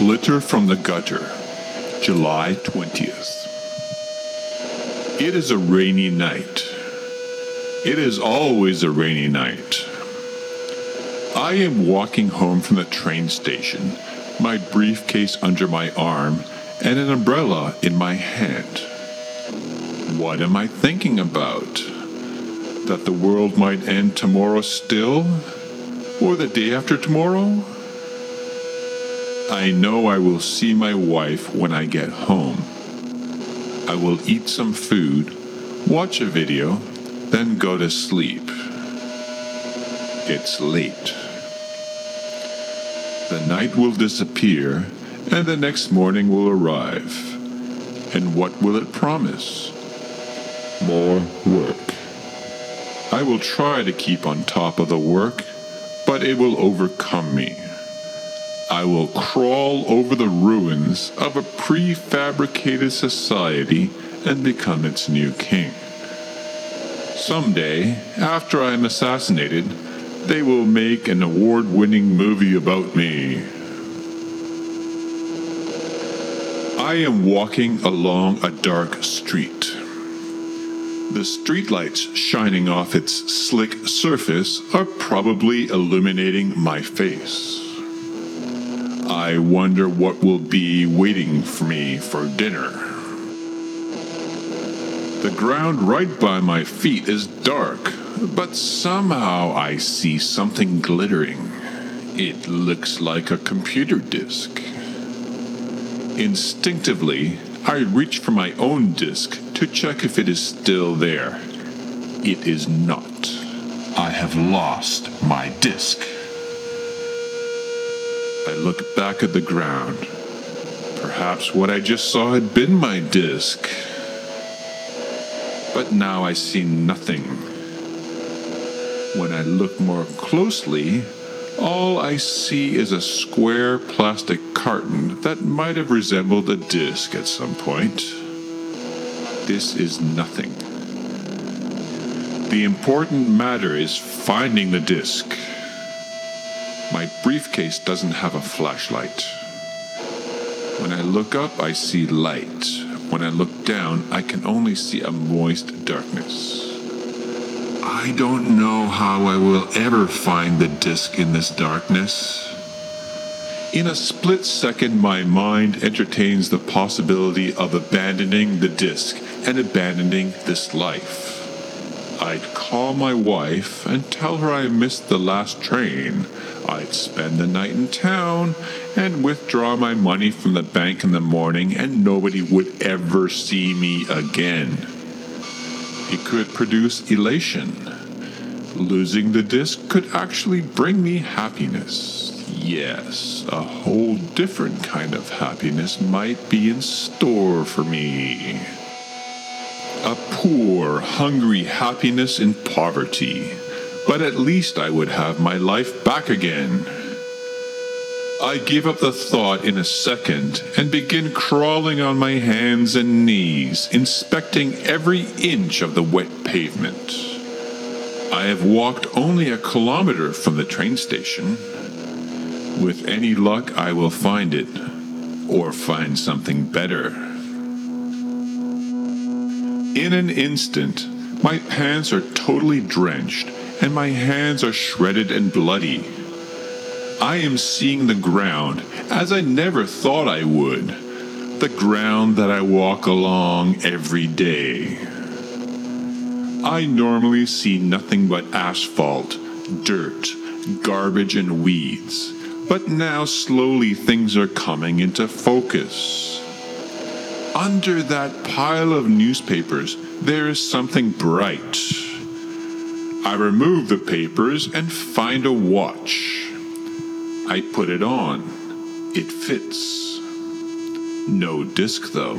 Glitter from the Gutter, July 20th. It is a rainy night. It is always a rainy night. I am walking home from the train station, my briefcase under my arm, and an umbrella in my hand. What am I thinking about? That the world might end tomorrow still? Or the day after tomorrow? I know I will see my wife when I get home. I will eat some food, watch a video, then go to sleep. It's late. The night will disappear, and the next morning will arrive. And what will it promise? More work. I will try to keep on top of the work, but it will overcome me. I will crawl over the ruins of a prefabricated society and become its new king. Someday, after I am assassinated, they will make an award winning movie about me. I am walking along a dark street. The streetlights shining off its slick surface are probably illuminating my face. I wonder what will be waiting for me for dinner. The ground right by my feet is dark, but somehow I see something glittering. It looks like a computer disk. Instinctively, I reach for my own disk to check if it is still there. It is not. I have lost my disk. I look back at the ground. Perhaps what I just saw had been my disk. But now I see nothing. When I look more closely, all I see is a square plastic carton that might have resembled a disc at some point. This is nothing. The important matter is finding the disc. My briefcase doesn't have a flashlight. When I look up, I see light. When I look down, I can only see a moist darkness. I don't know how I will ever find the disc in this darkness. In a split second, my mind entertains the possibility of abandoning the disc and abandoning this life. I'd call my wife and tell her I missed the last train. I'd spend the night in town and withdraw my money from the bank in the morning, and nobody would ever see me again. It could produce elation. Losing the disc could actually bring me happiness. Yes, a whole different kind of happiness might be in store for me. A poor, hungry happiness in poverty. But at least I would have my life back again. I gave up the thought in a second and begin crawling on my hands and knees, inspecting every inch of the wet pavement. I have walked only a kilometer from the train station. With any luck, I will find it, or find something better. In an instant, my pants are totally drenched and my hands are shredded and bloody. I am seeing the ground as I never thought I would, the ground that I walk along every day. I normally see nothing but asphalt, dirt, garbage, and weeds, but now slowly things are coming into focus. Under that pile of newspapers, there is something bright. I remove the papers and find a watch. I put it on. It fits. No disc, though.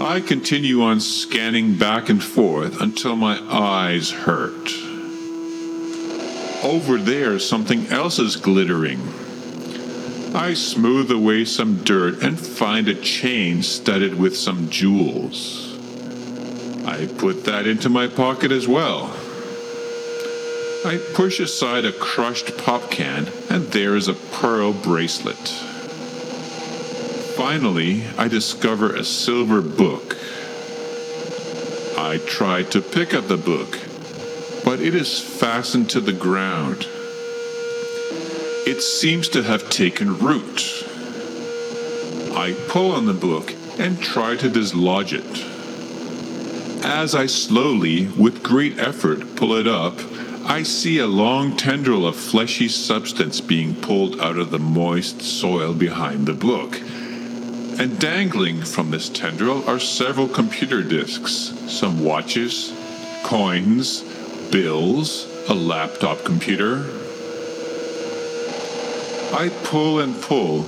I continue on scanning back and forth until my eyes hurt. Over there, something else is glittering. I smooth away some dirt and find a chain studded with some jewels. I put that into my pocket as well. I push aside a crushed pop can, and there is a pearl bracelet. Finally, I discover a silver book. I try to pick up the book, but it is fastened to the ground. It seems to have taken root. I pull on the book and try to dislodge it. As I slowly, with great effort, pull it up, I see a long tendril of fleshy substance being pulled out of the moist soil behind the book. And dangling from this tendril are several computer disks, some watches, coins, bills, a laptop computer. I pull and pull,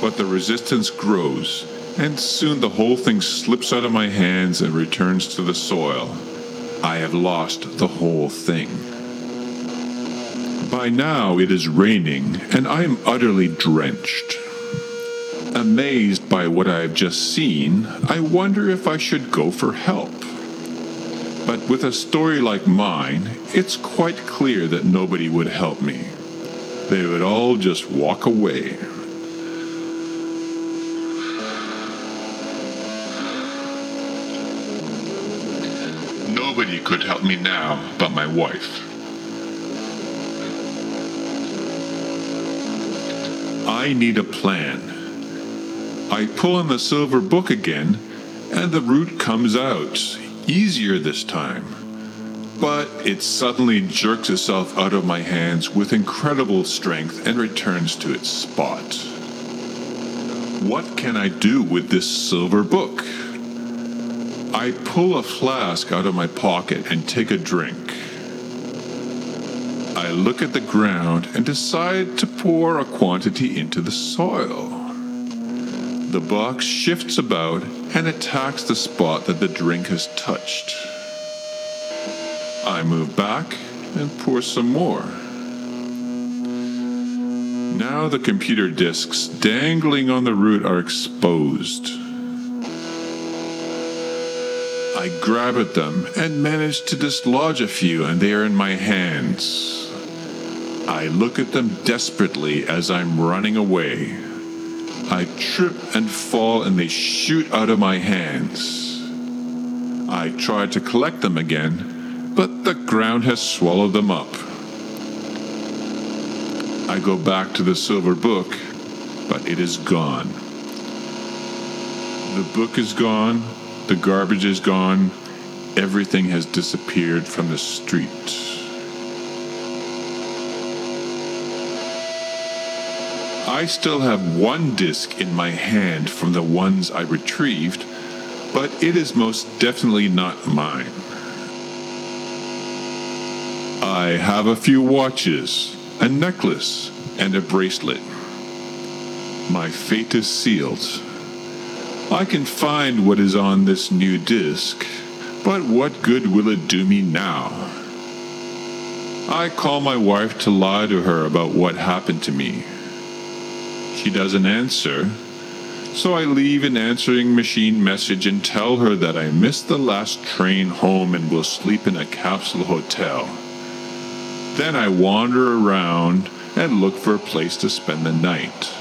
but the resistance grows and soon the whole thing slips out of my hands and returns to the soil. I have lost the whole thing. By now it is raining, and I am utterly drenched. Amazed by what I have just seen, I wonder if I should go for help. But with a story like mine, it's quite clear that nobody would help me. They would all just walk away. Nobody could help me now but my wife. I need a plan. I pull on the silver book again, and the root comes out, easier this time. But it suddenly jerks itself out of my hands with incredible strength and returns to its spot. What can I do with this silver book? I pull a flask out of my pocket and take a drink. I look at the ground and decide to pour a quantity into the soil. The box shifts about and attacks the spot that the drink has touched. I move back and pour some more. Now the computer disks dangling on the root are exposed. I grab at them and manage to dislodge a few, and they are in my hands. I look at them desperately as I'm running away. I trip and fall, and they shoot out of my hands. I try to collect them again, but the ground has swallowed them up. I go back to the silver book, but it is gone. The book is gone, the garbage is gone. Everything has disappeared from the street. I still have one disc in my hand from the ones I retrieved, but it is most definitely not mine. I have a few watches, a necklace, and a bracelet. My fate is sealed. I can find what is on this new disk, but what good will it do me now? I call my wife to lie to her about what happened to me. She doesn't answer, so I leave an answering machine message and tell her that I missed the last train home and will sleep in a capsule hotel. Then I wander around and look for a place to spend the night.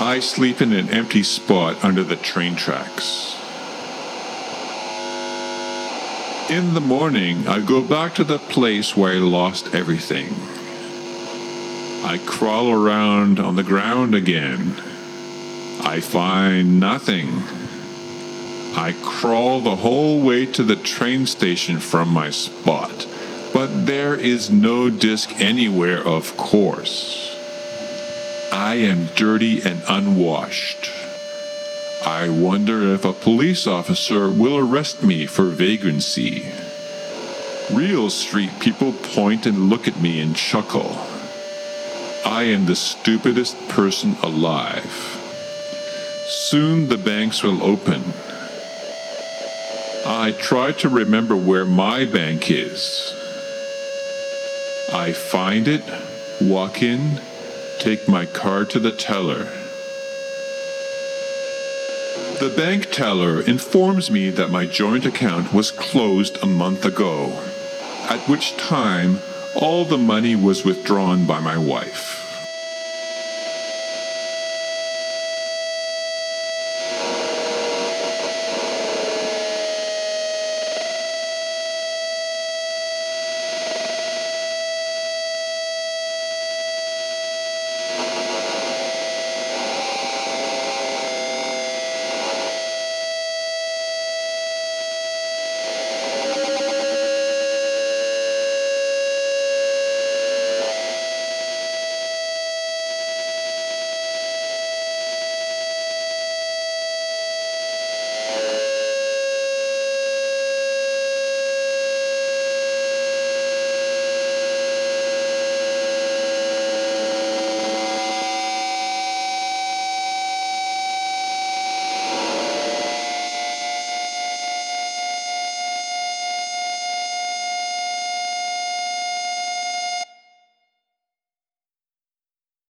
I sleep in an empty spot under the train tracks. In the morning, I go back to the place where I lost everything. I crawl around on the ground again. I find nothing. I crawl the whole way to the train station from my spot, but there is no disc anywhere, of course. I am dirty and unwashed. I wonder if a police officer will arrest me for vagrancy. Real street people point and look at me and chuckle. I am the stupidest person alive. Soon the banks will open. I try to remember where my bank is. I find it, walk in, take my card to the teller. The bank teller informs me that my joint account was closed a month ago, at which time all the money was withdrawn by my wife.